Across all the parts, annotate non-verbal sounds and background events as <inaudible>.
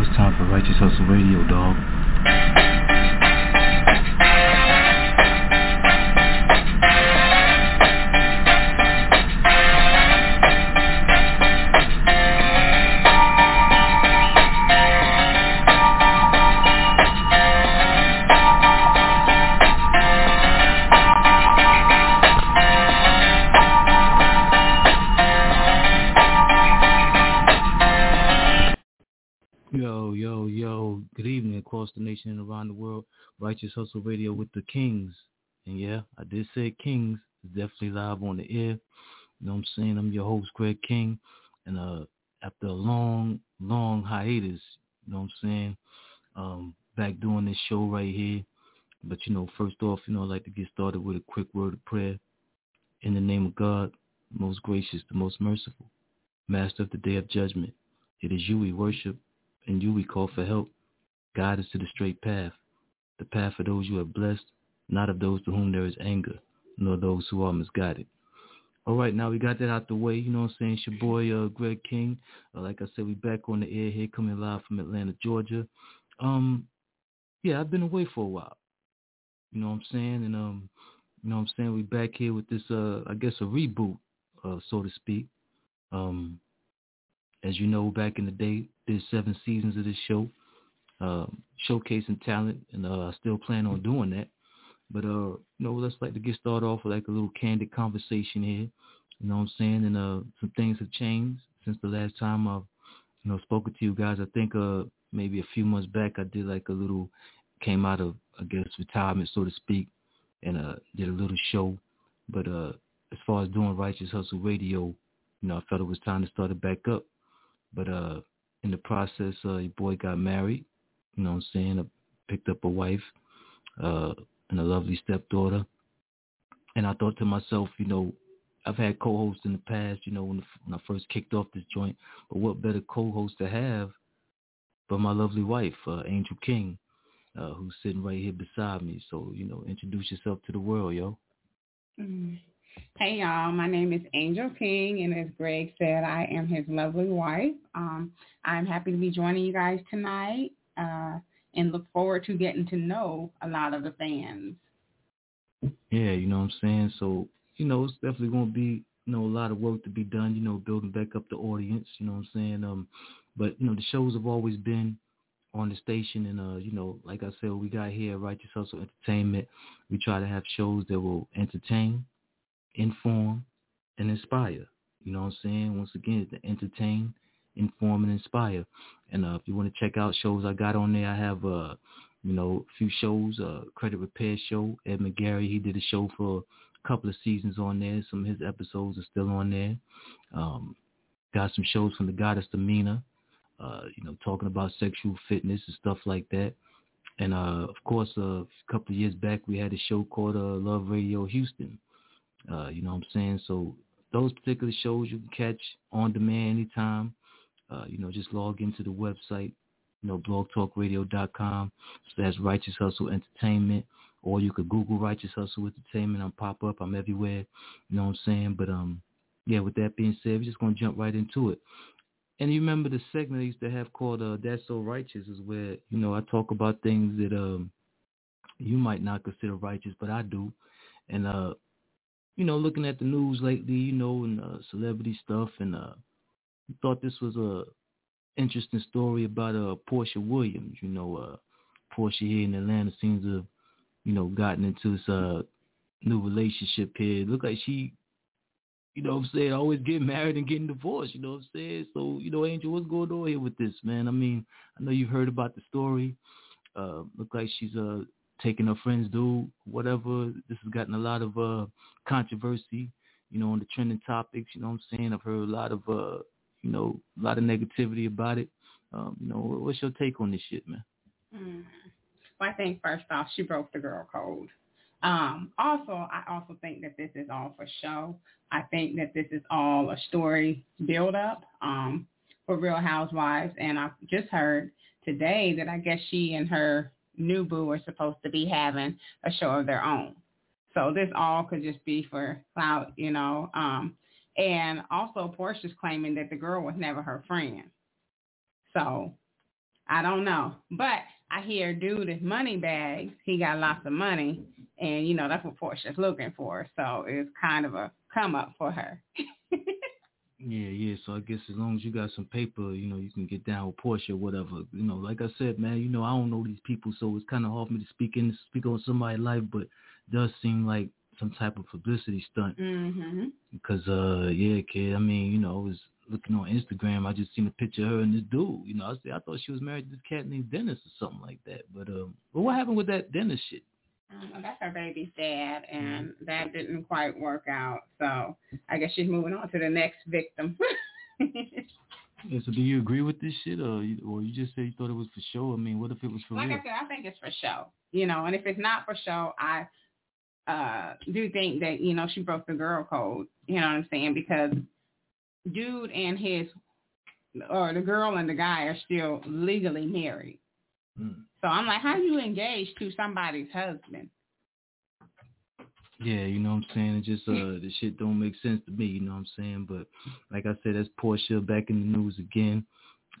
It's time for Righteous Hustle Radio, dog. Across the nation and around the world. Righteous Hustle Radio with the Kings. And yeah, I did say Kings. It's definitely live on the air. You know what I'm saying? I'm your host, Greg King. And uh after a long, long hiatus, you know what I'm saying? Um, back doing this show right here. But you know, first off, you know, I'd like to get started with a quick word of prayer. In the name of God, most gracious, the most merciful, master of the day of judgment. It is you we worship and you we call for help. Guide us to the straight path, the path of those you have blessed, not of those to whom there is anger, nor those who are misguided. All right, now we got that out the way. You know what I'm saying? It's your boy, uh, Greg King. Uh, like I said, we back on the air here, coming live from Atlanta, Georgia. Um, yeah, I've been away for a while. You know what I'm saying? And um, you know what I'm saying? We back here with this, uh, I guess, a reboot, uh, so to speak. Um, as you know, back in the day, there's seven seasons of this show, uh, showcasing talent, and uh, I still plan on doing that. But uh, you know, let's like to get started off with like a little candid conversation here. You know what I'm saying? And uh, some things have changed since the last time I've, you know, spoken to you guys. I think uh, maybe a few months back I did like a little, came out of I guess retirement so to speak, and uh, did a little show. But uh, as far as doing Righteous Hustle Radio, you know, I felt it was time to start it back up. But uh, in the process, uh, your boy got married. You know what I'm saying? I picked up a wife uh, and a lovely stepdaughter. And I thought to myself, you know, I've had co-hosts in the past, you know, when, when I first kicked off this joint. But what better co-host to have but my lovely wife, uh, Angel King, uh, who's sitting right here beside me. So, you know, introduce yourself to the world, yo. Mm. Hey y'all, my name is Angel King, and as Greg said, I am his lovely wife. Um, I'm happy to be joining you guys tonight, uh, and look forward to getting to know a lot of the fans. Yeah, you know what I'm saying. So, you know, it's definitely going to be, you know, a lot of work to be done. You know, building back up the audience. You know what I'm saying. Um, but you know, the shows have always been on the station, and uh, you know, like I said, we got here Righteous Hustle Entertainment. We try to have shows that will entertain inform, and inspire. You know what I'm saying? Once again, to entertain, inform, and inspire. And uh, if you want to check out shows I got on there, I have, uh, you know, a few shows. Uh, Credit Repair Show, Ed McGarry, he did a show for a couple of seasons on there. Some of his episodes are still on there. Um, got some shows from the Goddess Demeanor, uh, you know, talking about sexual fitness and stuff like that. And uh, of course, uh, a couple of years back, we had a show called uh, Love Radio Houston. Uh, you know what I'm saying? So those particular shows you can catch on demand anytime. Uh, you know, just log into the website, you know, blogtalkradio.com slash Righteous Hustle Entertainment, or you could Google Righteous Hustle Entertainment. I'm pop up. I'm everywhere. You know what I'm saying? But um, yeah. With that being said, we're just gonna jump right into it. And you remember the segment I used to have called uh, "That's So Righteous" is where you know I talk about things that um you might not consider righteous, but I do. And uh, you know, looking at the news lately, you know, and uh, celebrity stuff, and uh, thought this was a interesting story about uh Porsha Williams. You know, uh, Porsha here in Atlanta seems to, have, you know, gotten into this uh new relationship here. Look like she, you know, what I'm saying, always getting married and getting divorced. You know what I'm saying? So, you know, Angel, what's going on here with this, man? I mean, I know you've heard about the story. Uh, look like she's uh taking her friends do whatever. This has gotten a lot of uh controversy, you know, on the trending topics. You know what I'm saying? I've heard a lot of uh, you know, a lot of negativity about it. Um, you know, what's your take on this shit, man? Mm. Well, I think first off, she broke the girl code. Um, also, I also think that this is all for show. I think that this is all a story build up um, for Real Housewives. And I just heard today that I guess she and her new boo are supposed to be having a show of their own. So this all could just be for clout, you know. Um, and also Porsha's claiming that the girl was never her friend. So I don't know. But I hear dude is money bags. He got lots of money. And, you know, that's what Porsha's looking for. So it's kind of a come up for her. <laughs> yeah, yeah. So I guess as long as you got some paper, you know, you can get down with Porsha or whatever. You know, like I said, man, you know, I don't know these people, so it's kind of hard for me to speak in, speak on somebody's life, but does seem like some type of publicity stunt. Mm-hmm. Because, uh, yeah, kid, I mean, you know, I was looking on Instagram, I just seen a picture of her and this dude. You know, I, was, I thought she was married to this cat named Dennis or something like that. But um, but what happened with that Dennis shit? Um, that's her baby's dad, and mm-hmm. that didn't quite work out. So I guess she's moving on to the next victim. <laughs> yeah, so do you agree with this shit, or you, or you just say you thought it was for show? I mean, what if it was for like real? Like I said, I think it's for show. You know, and if it's not for show, I uh do think that you know she broke the girl code. You know what I'm saying? Because dude and his or the girl and the guy are still legally married. Mm. So I'm like, how you engage to somebody's husband? Yeah, you know what I'm saying? It just uh <laughs> the shit don't make sense to me, you know what I'm saying? But like I said, that's Porsha back in the news again.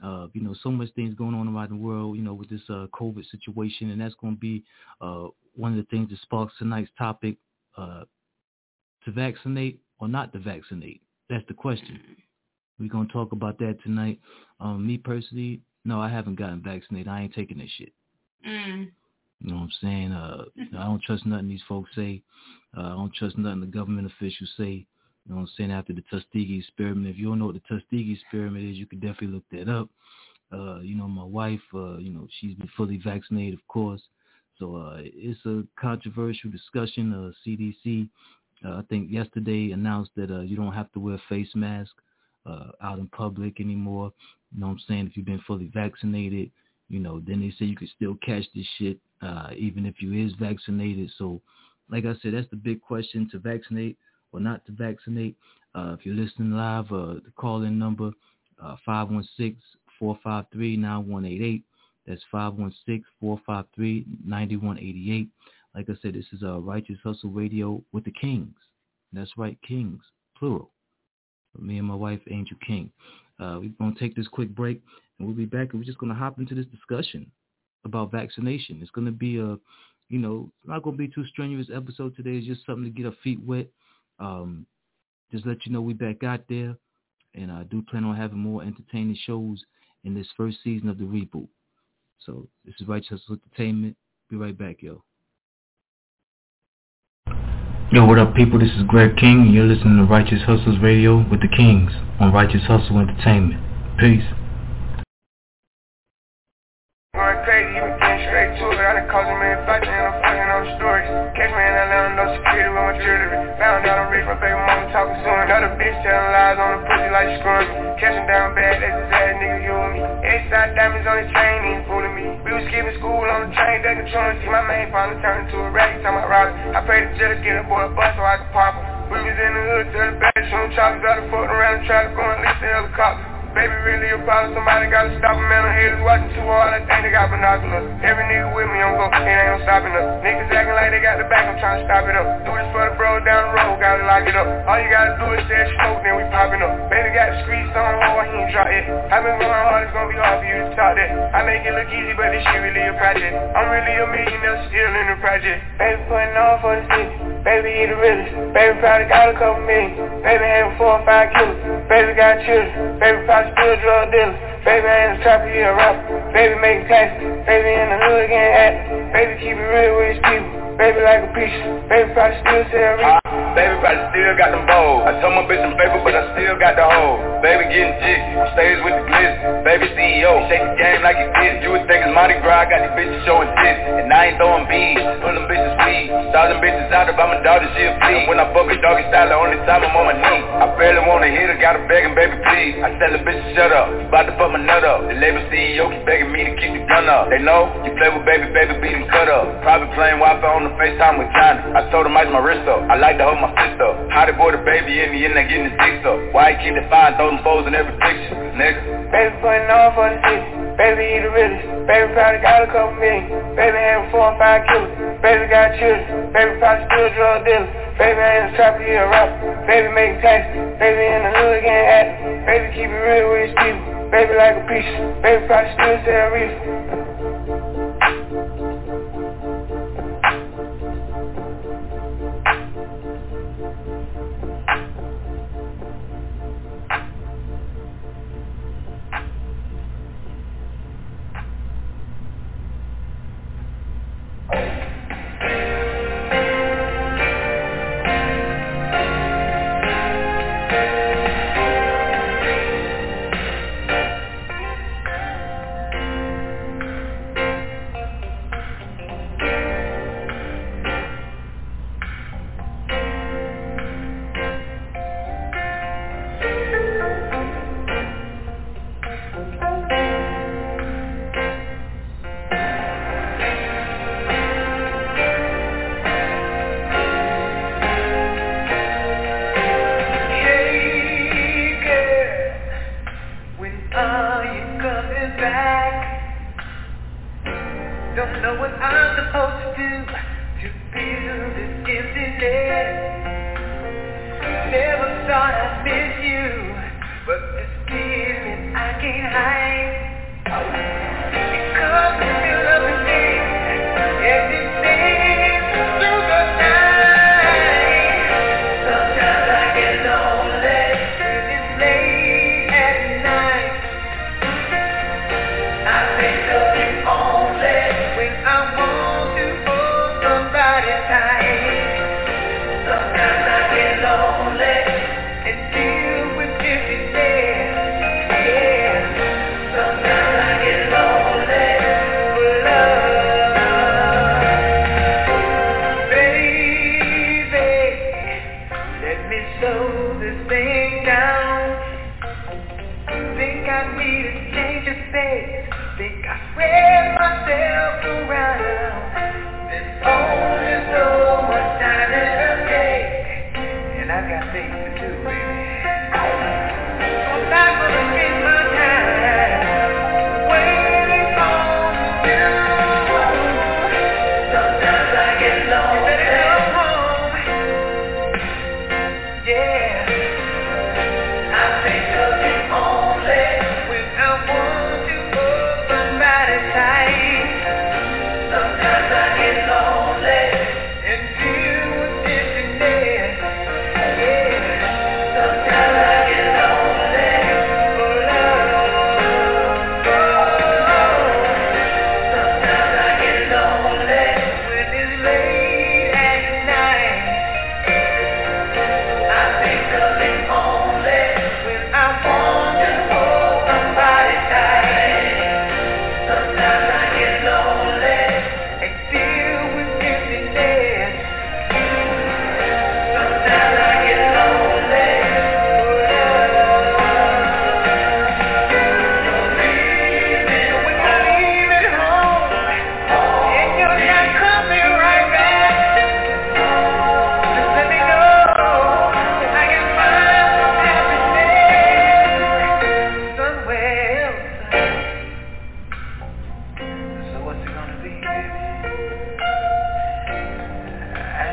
Uh, you know, so much things going on around the world, you know, with this uh COVID situation and that's gonna be uh one of the things that sparks tonight's topic, uh to vaccinate or not to vaccinate. That's the question. We're gonna talk about that tonight. Um, me personally, no, I haven't gotten vaccinated. I ain't taking this shit. Mm. You know what I'm saying? Uh, I don't trust nothing these folks say. Uh, I don't trust nothing the government officials say. You know what I'm saying? After the Tuskegee experiment, if you don't know what the Tuskegee experiment is, you can definitely look that up. Uh, you know, my wife, uh, you know, she's been fully vaccinated, of course. So uh, it's a controversial discussion. Uh, CDC uh, I think yesterday announced that uh, you don't have to wear face mask uh, out in public anymore. You know what I'm saying? If you've been fully vaccinated, you know, then they say you can still catch this shit uh, even if you is vaccinated. So, like I said, that's the big question to vaccinate or not to vaccinate. Uh, if you're listening live, uh, the call-in number, uh, 516-453-9188. That's 516-453-9188. Like I said, this is a Righteous Hustle Radio with the Kings. That's right, Kings, plural. Me and my wife, Angel King. Uh, we're going to take this quick break, and we'll be back, and we're just going to hop into this discussion about vaccination. It's going to be a, you know, not going to be too strenuous episode today. It's just something to get our feet wet. Um, just let you know we back out there, and I do plan on having more entertaining shows in this first season of the reboot. So this is Righteous Entertainment. Be right back, yo. Yo, what up people? This is Greg King and you're listening to Righteous Hustles Radio with the Kings on Righteous Hustle Entertainment. Peace. Straight to it. I done caused a million fights and I'm fucking on the stories. Catch me in Atlanta, no security with my jewelry. Found out I'm rich, my baby mama talking soon. Another bitch telling lies on the pussy like screwing me. Catching down bad, that's his ass nigga, you and me. Eastside diamonds on his chain, he ain't fooling me. We was skipping school on the train, controlling. See my main partner turn into a rag, time I rob I prayed to judge, get a boy a bus so I could pop him. We was in the hood, tell the back, shooting choppers out of foot around the traffic, going lease the helicopter. Baby really a problem, somebody gotta stop him, man, I'm haters watching too hard, I think they got binoculars. Every nigga with me, I'm gon' it ain't no stopping us. Niggas acting like they got the back, I'm trying to stop it up. Do this for the bro down the road, gotta lock it up. All you gotta do is say smoke, then we popping up. Baby got the streets on oh, hold, he ain't drop it. I been going hard, it's gonna be hard talk that. I make it look easy, but this shit really a project. I'm really a millionaire, still in the project. Baby putting on for the city, baby he the realest. Baby probably got a couple million, baby having four or five killers. Baby got children, baby probably still a drug dealer. Baby ain't a trapper, he a rapper. Baby making taxes. Baby in the hood getting at. Baby keep it real with his people. Baby like a piece. Baby probably still sell uh, Baby probably still got them bowls. I told my bitch some paper, but I still got the hole. Baby getting jiggy. Stays with the glitz. Baby CEO. Shake the game like he did. You would think it's Mardi Gras. I got these bitches showing tits. And I ain't throwing beads. Pulling bitches weed. Starting bitches out if I'm daughter, she a flea. When I fuck a doggy style, the only time I'm on my knee. I barely wanna hit her. Gotta beg him, baby, please. I tell the bitch to shut up. About to fuck my nut up. The label CEO keep begging me to keep the gun up. They know you play with baby, baby, beat him cut up. Probably playing Wi-Fi on the FaceTime with Johnny. I told him ice my wrist up. I like to hold my fist up. How they boy the baby in the end, they getting his dicks up. Why he keep the fire, them foes in every picture, nigga. Baby putting on for the city. Baby he the realest. Baby probably got a couple million. Baby having four or five killers. Baby got children. Baby probably still drug dealer. Baby ain't a trapper, he a rapper. Baby making taxes. Baby in the hood getting at. Baby keep it real with his people. Baby like a piece, baby probably still sell reefer.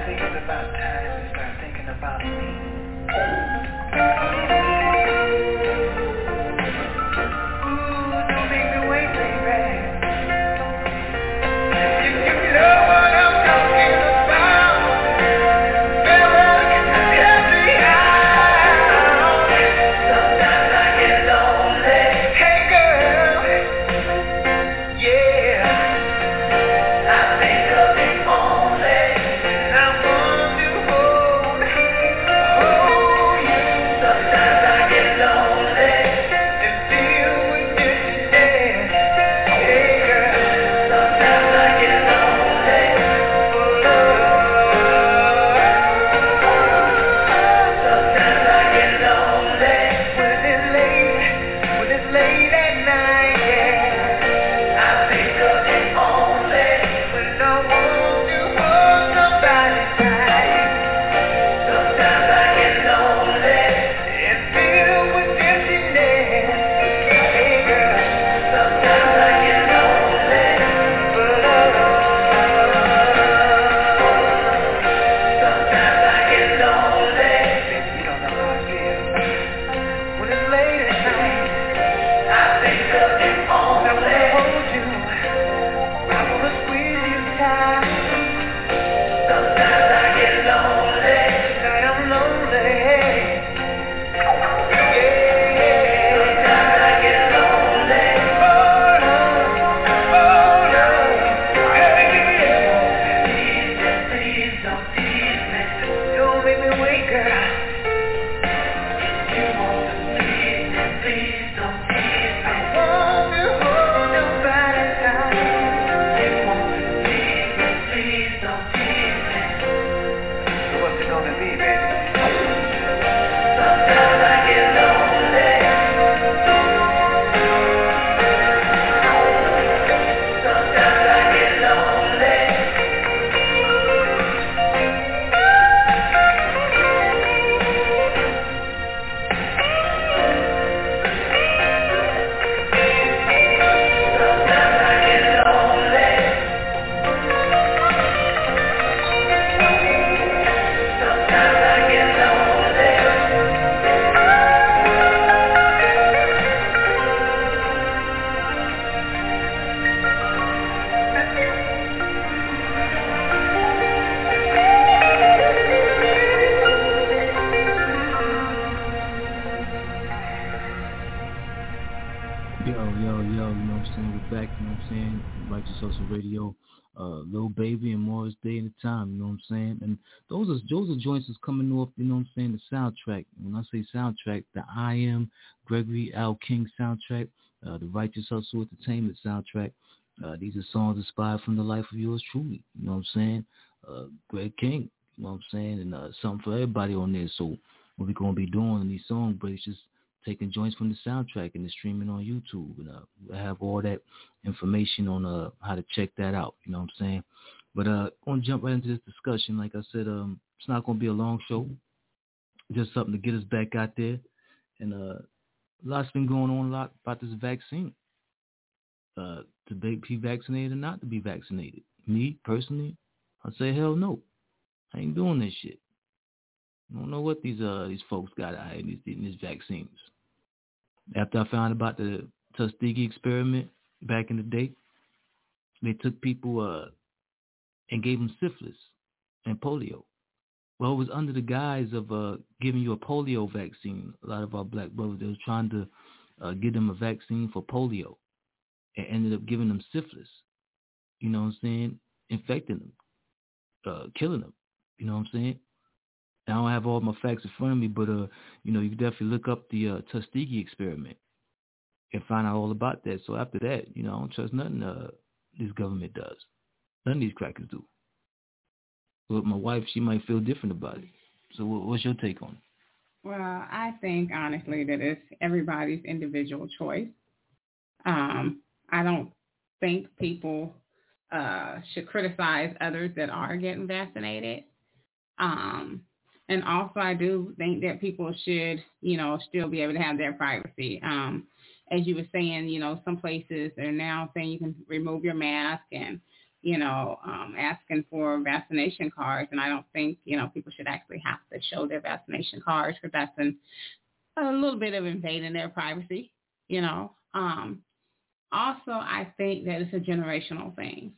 think it's about time you start thinking about me. I'm saying? We're back, you know what I'm saying? Righteous Hustle Radio, uh, Lil Baby and Morris Day and the Time, you know what I'm saying? And those are those are joints that's coming off, you know what I'm saying, the soundtrack. When I say soundtrack, the I Am Gregory L. King soundtrack, uh, the Righteous Hustle Entertainment soundtrack. Uh, these are songs inspired from the life of yours truly, you know what I'm saying? Uh, Greg King, you know what I'm saying? And uh, something for everybody on there. So what we're going to be doing in these song breaks just taking joints from the soundtrack and the streaming on YouTube. And uh, I have all that information on uh, how to check that out. You know what I'm saying? But uh, going to jump right into this discussion. Like I said, um, it's not going to be a long show. Just something to get us back out there. And uh, lot's been going on a lot about this vaccine. Uh, to be vaccinated or not to be vaccinated. Me, personally, I say hell no. I ain't doing this shit. I don't know what these uh these folks got out in these, these vaccines. After I found about the Tuskegee experiment back in the day, they took people uh and gave them syphilis and polio. Well, it was under the guise of uh giving you a polio vaccine. A lot of our black brothers they were trying to uh, give them a vaccine for polio, and ended up giving them syphilis. You know what I'm saying? Infecting them, uh, killing them. You know what I'm saying? I don't have all my facts in front of me, but uh, you know, you can definitely look up the uh, Tuskegee experiment and find out all about that. So after that, you know, I don't trust nothing uh, this government does. None of these crackers do. But my wife, she might feel different about it. So what's your take on it? Well, I think honestly that it's everybody's individual choice. Um, I don't think people uh, should criticize others that are getting vaccinated. Um, and also, I do think that people should, you know, still be able to have their privacy. Um, as you were saying, you know, some places are now saying you can remove your mask and, you know, um, asking for vaccination cards. And I don't think, you know, people should actually have to show their vaccination cards because that's an, a little bit of invading their privacy, you know. Um, also, I think that it's a generational thing.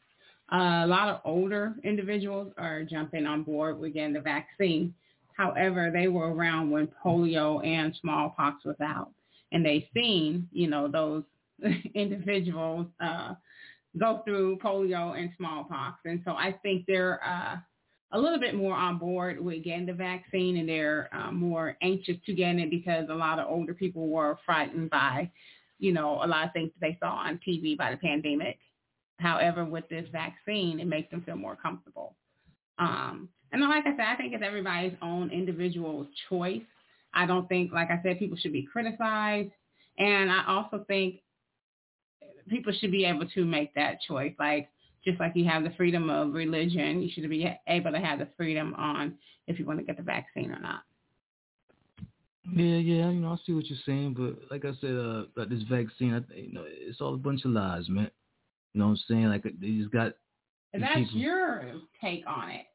Uh, a lot of older individuals are jumping on board with getting the vaccine However, they were around when polio and smallpox was out, and they seen, you know, those <laughs> individuals uh, go through polio and smallpox. And so I think they're uh, a little bit more on board with getting the vaccine, and they're uh, more anxious to get it because a lot of older people were frightened by, you know, a lot of things that they saw on TV by the pandemic. However, with this vaccine, it makes them feel more comfortable. Um, and like I said, I think it's everybody's own individual choice. I don't think, like I said, people should be criticized. And I also think people should be able to make that choice. Like, just like you have the freedom of religion, you should be able to have the freedom on if you want to get the vaccine or not. Yeah, yeah, you know, I see what you're saying, but like I said, uh, about this vaccine, I, you know, it's all a bunch of lies, man. You know what I'm saying? Like they just got. And that's people. your take on it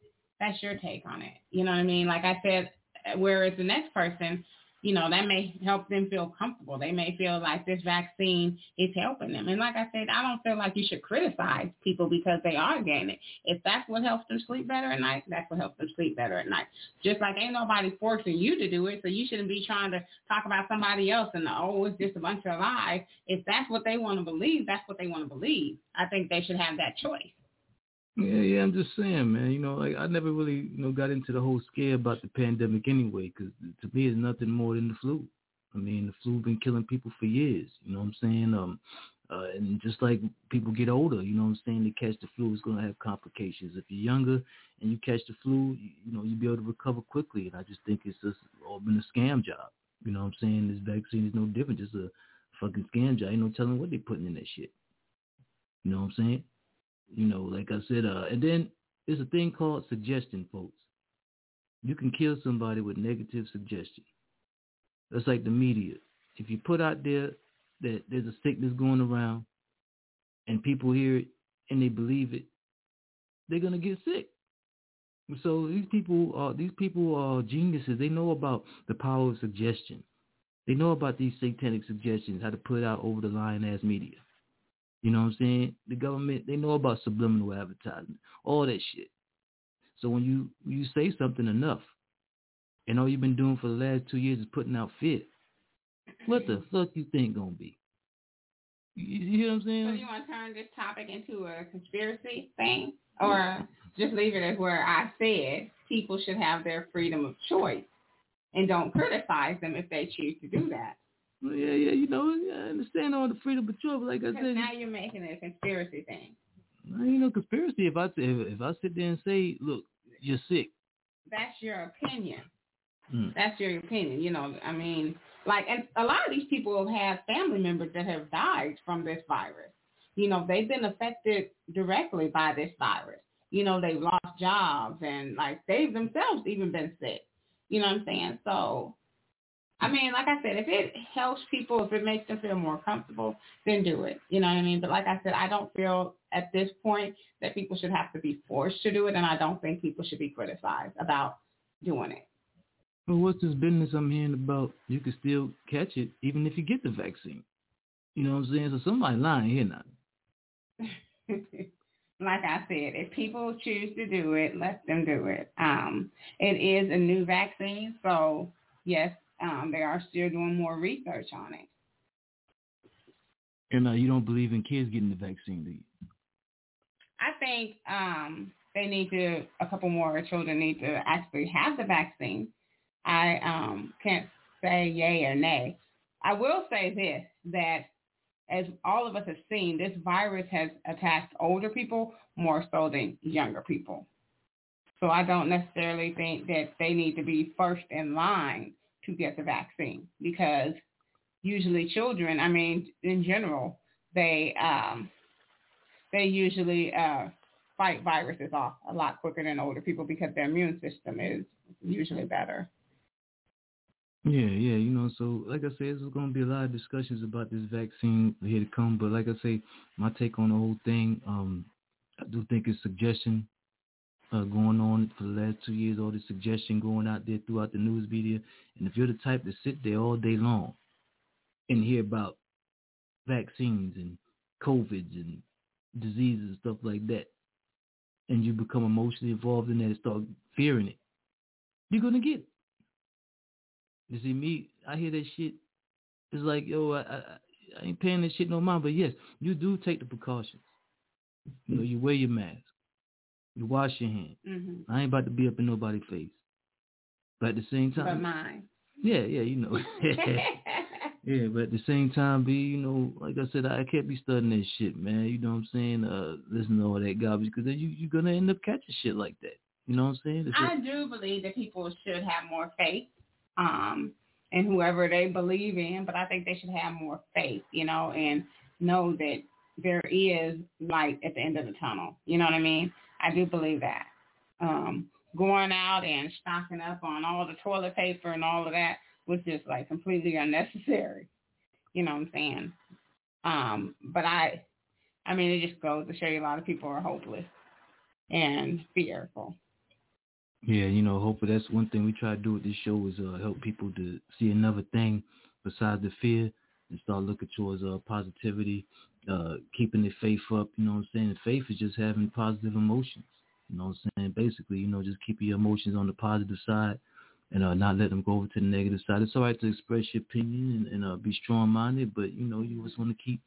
that's your take on it. You know what I mean? Like I said, whereas the next person, you know, that may help them feel comfortable. They may feel like this vaccine is helping them. And like I said, I don't feel like you should criticize people because they are getting it. If that's what helps them sleep better at night, that's what helps them sleep better at night. Just like ain't nobody forcing you to do it, so you shouldn't be trying to talk about somebody else and oh, it's just a bunch of lies. If that's what they want to believe, that's what they want to believe. I think they should have that choice. Yeah, yeah, I'm just saying, man. You know, like I never really, you know, got into the whole scare about the pandemic anyway, because to me, it's nothing more than the flu. I mean, the flu been killing people for years. You know what I'm saying? Um, uh, and just like people get older, you know what I'm saying, they catch the flu, it's going to have complications. If you're younger and you catch the flu, you, you know, you'll be able to recover quickly. And I just think it's just all been a scam job. You know what I'm saying? This vaccine is no different, just a fucking scam job. Ain't no telling what they're putting in that shit. You know what I'm saying? You know, like I said, uh, and then there's a thing called suggestion, folks. You can kill somebody with negative suggestion. That's like the media. If you put out there that there's a sickness going around and people hear it and they believe it, they're gonna get sick. So these people are these people are geniuses. They know about the power of suggestion. They know about these satanic suggestions, how to put out over the line as media. You know what I'm saying? The government, they know about subliminal advertising, all that shit. So when you you say something enough, and all you've been doing for the last two years is putting out fear, what the fuck you think gonna be? You, you hear what I'm saying? So you want to turn this topic into a conspiracy thing, or just leave it as where I said people should have their freedom of choice, and don't criticize them if they choose to do that. Well, yeah, yeah, you know, I understand all the freedom but like I said, now you're making it a conspiracy thing. I ain't no conspiracy. If I if, if I sit there and say, look, you're sick, That's your opinion. mm. That's your opinion. You know, I mean, like, and a lot of these people have family members that have died from this virus. You know, they've been affected directly by this virus. You know, they've lost jobs and like they've themselves even been sick. You know what I'm saying? So, I mean, like I said, if it helps people, if it makes them feel more comfortable, then do it. You know what I mean? But like I said, I don't feel at this point that people should have to be forced to do it, and I don't think people should be criticized about doing it. Well, what's this business I'm hearing about? You can still catch it even if you get the vaccine. You know what I'm saying? So somebody lying here now. <laughs> like I said, if people choose to do it, let them do it. Um, it is a new vaccine, so yes, um, they are still doing more research on it. And uh, you don't believe in kids getting the vaccine, do you? I think um, they need to, a couple more children need to actually have the vaccine. I um, can't say yay or nay. I will say this, that as all of us have seen, this virus has attacked older people more so than younger people. So I don't necessarily think that they need to be first in line to get the vaccine because usually children, I mean, in general, they um, they usually uh, fight viruses off a lot quicker than older people because their immune system is usually better. Yeah, yeah, you know, so like I said, there's going to be a lot of discussions about this vaccine here to come. But like I say, my take on the whole thing, um, I do think it's suggestion uh, going on for the last two years, all this suggestion going out there throughout the news media. And if you're the type to sit there all day long and hear about vaccines and COVIDs and diseases and stuff like that, and you become emotionally involved in that and start fearing it, you're going to get it. You see me, I hear that shit. It's like, yo, I, I, I ain't paying that shit no mind. But yes, you do take the precautions. You know, you wear your mask. You wash your hands. Mm-hmm. I ain't about to be up in nobody's face. But at the same But time, mine. yeah, yeah, you know. <laughs> <laughs> yeah, but at the same time, be, you know, like I said, I can't be studying that shit, man. You know what I'm saying? Uh, listen to all that garbage because then you, you're going to end up catching shit like that. You know what I'm saying? It's I do believe that people should have more faith um, in whoever they believe in, but I think they should have more faith, you know, and know that there is light at the end of the tunnel. You know what I mean? I do believe that. Um, going out and stocking up on all the toilet paper and all of that was just like completely unnecessary. You know what I'm saying? Um, but I, I mean, it just goes to show you a lot of people are hopeless and fearful. Yeah, you know, hopefully that's one thing we try to do with this show is uh, help people to see another thing besides the fear and start looking towards uh, positivity, uh, keeping their faith up. You know what I'm saying? Faith is just having positive emotions. You know what I'm saying? Basically, you know, just keep your emotions on the positive side and uh, not let them go over to the negative side. It's all right to express your opinion and, and uh, be strong-minded, but, you know, you just want to keep,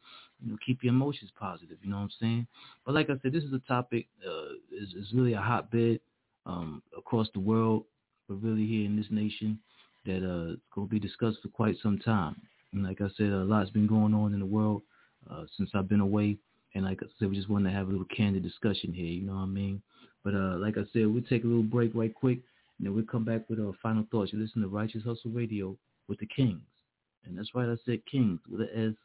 you know, keep your emotions positive. You know what I'm saying? But like I said, this is a topic, uh, is, really a hotbed um, across the world, but really here in this nation that uh, going to be discussed for quite some time. And like I said, a lot's been going on in the world uh, since I've been away. And like I said, we just wanted to have a little candid discussion here, you know what I mean? But uh, like I said, we'll take a little break right quick, and then we'll come back with our final thoughts. You listen to Righteous Hustle Radio with the Kings. And that's right, I said Kings with an S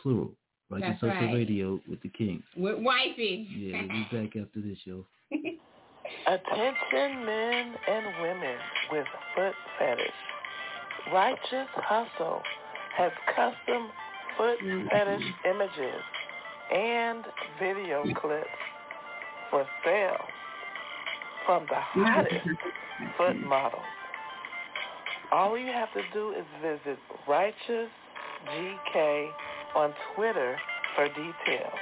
plural. Righteous That's Hustle right. Radio with the Kings. With wifey. Yeah, we'll be <laughs> back after this, yo. Attention men and women with foot fetish. Righteous Hustle has custom foot fetish images and video clips for sale from the hottest foot models. All you have to do is visit Righteous GK on Twitter for details.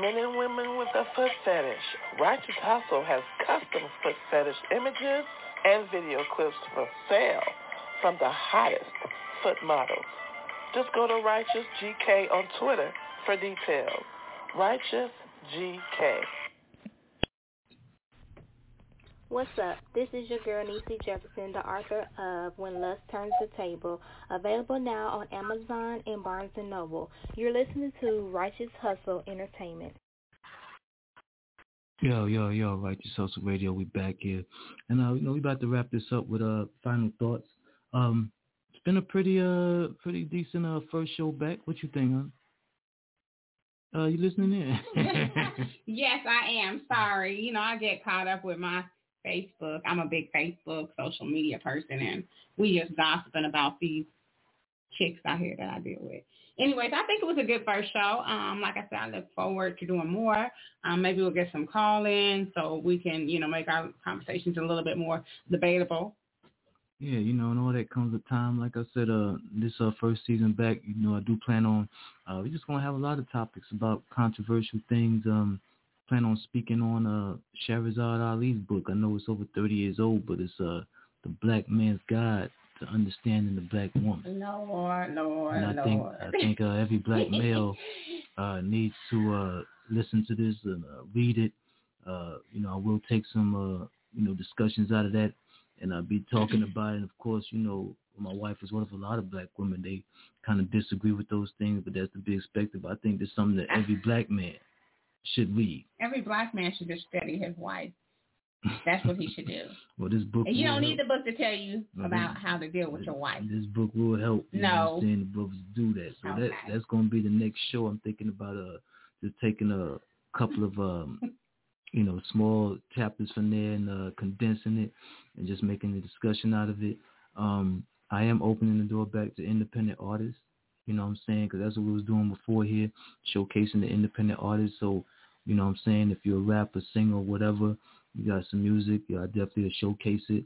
Men and women with a foot fetish. Righteous Hustle has custom foot fetish images and video clips for sale from the hottest foot models. Just go to Righteous GK on Twitter for details. Righteous GK. What's up? This is your girl Niecy Jefferson, the author of When Lust Turns the Table, available now on Amazon and Barnes & Noble. You're listening to Righteous Hustle Entertainment. Yo, yo, yo, Righteous Hustle Radio, we back here. And, uh, you know, we about to wrap this up with, uh, final thoughts. Um, it's been a pretty, uh, pretty decent, uh, first show back. What you think, huh? Uh, you listening in? <laughs> yes, I am. Sorry. You know, I get caught up with my Facebook. I'm a big Facebook social media person, and we just gossiping about these chicks out here that I deal with. Anyways, I think it was a good first show. Um, like I said, I look forward to doing more. Um, maybe we'll get some call in so we can, you know, make our conversations a little bit more debatable. Yeah, you know, and all that comes with time. Like I said, uh, this uh, first season back, you know, I do plan on. Uh, we're just gonna have a lot of topics about controversial things. Um, plan on speaking on uh Shahrazad Ali's book. I know it's over 30 years old, but it's uh the Black Man's Guide to Understanding the Black Woman. Lord, Lord, and I Lord. think I think uh, every black <laughs> male uh needs to uh listen to this and uh, read it. Uh, you know, I will take some uh you know discussions out of that, and I'll be talking about it. And of course, you know, my wife is one of a lot of black women. They kind of disagree with those things, but that's to be expected. But I think there's something that every black man should read. Every black man should just study his wife. That's what he should do. <laughs> well, this book. And you don't need help. the book to tell you Well, about this- how to deal with your wife. This book will help. You No. I'm the books do that. So that that's gonna be the next show. I'm thinking about uh just taking a couple of um <laughs> you know small chapters from there and uh condensing it and just making a discussion out of it. Um, I am opening the door back to independent artists. You know what I'm saying? Because that's what we was doing before here, showcasing the independent artists. So, you know what I'm saying? If you're a rapper, singer, whatever, you got some music, yeah, I definitely showcase it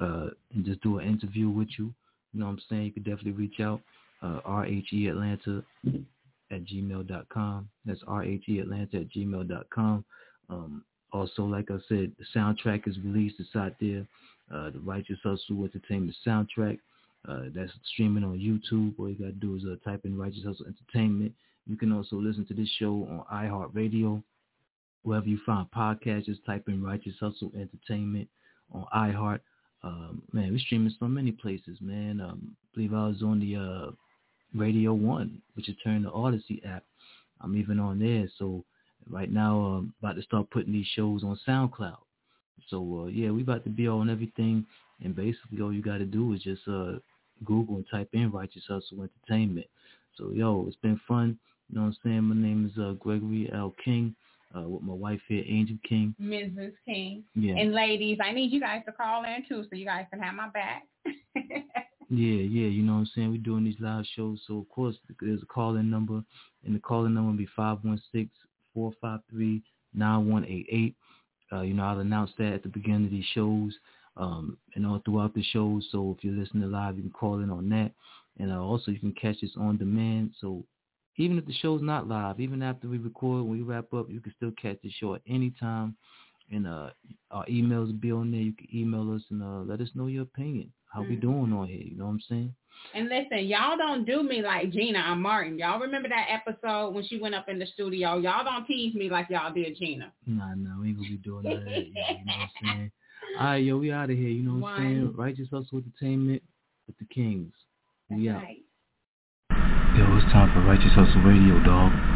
uh, and just do an interview with you. You know what I'm saying? You could definitely reach out. Uh, RHE Atlanta at gmail.com. That's RHE Atlanta at gmail.com. Um, also, like I said, the soundtrack is released. It's out there. Uh, the Righteous Hustle Entertainment soundtrack. Uh, that's streaming on YouTube. All you got to do is uh, type in Righteous Hustle Entertainment. You can also listen to this show on iHeartRadio. Wherever you find podcasts, just type in Righteous Hustle Entertainment on iHeart. Um, man, we're streaming so many places, man. Um, I believe I was on the uh, Radio One, which is turned the Odyssey app. I'm even on there. So right now, I'm about to start putting these shows on SoundCloud. So uh, yeah, we about to be on everything, and basically all you got to do is just uh, Google and type in Righteous Hustle Entertainment. So yo, it's been fun. You know what I'm saying? My name is uh, Gregory L. King. Uh, with my wife here, Angel King. Mrs. King. Yeah. And ladies, I need you guys to call in too so you guys can have my back. <laughs> Yeah, yeah, you know what I'm saying? We're doing these live shows, so of course there's a call-in number, and the call-in number will be 516-453-9188. Uh, you know, I'll announce that at the beginning of these shows um, and all throughout the shows. So if you're listening live, you can call in on that. And uh, also you can catch this on demand. So even if the show's not live, even after we record, when we wrap up, you can still catch the show at any time. And uh, our emails will be on there. You can email us and uh, let us know your opinion. How we Mhm. doing on here? You know what I'm saying? And listen, y'all don't do me like Gina or Martin. Y'all remember that episode when she went up in the studio? Y'all don't tease me like y'all did Gina. Nah, nah, we ain't gonna be doing that. you know what I'm saying? All right, yo, we out of here. You know what I'm saying? Righteous Hustle Entertainment with the Kings. We out. Right. Yo, it's time for Righteous Hustle Radio, dog.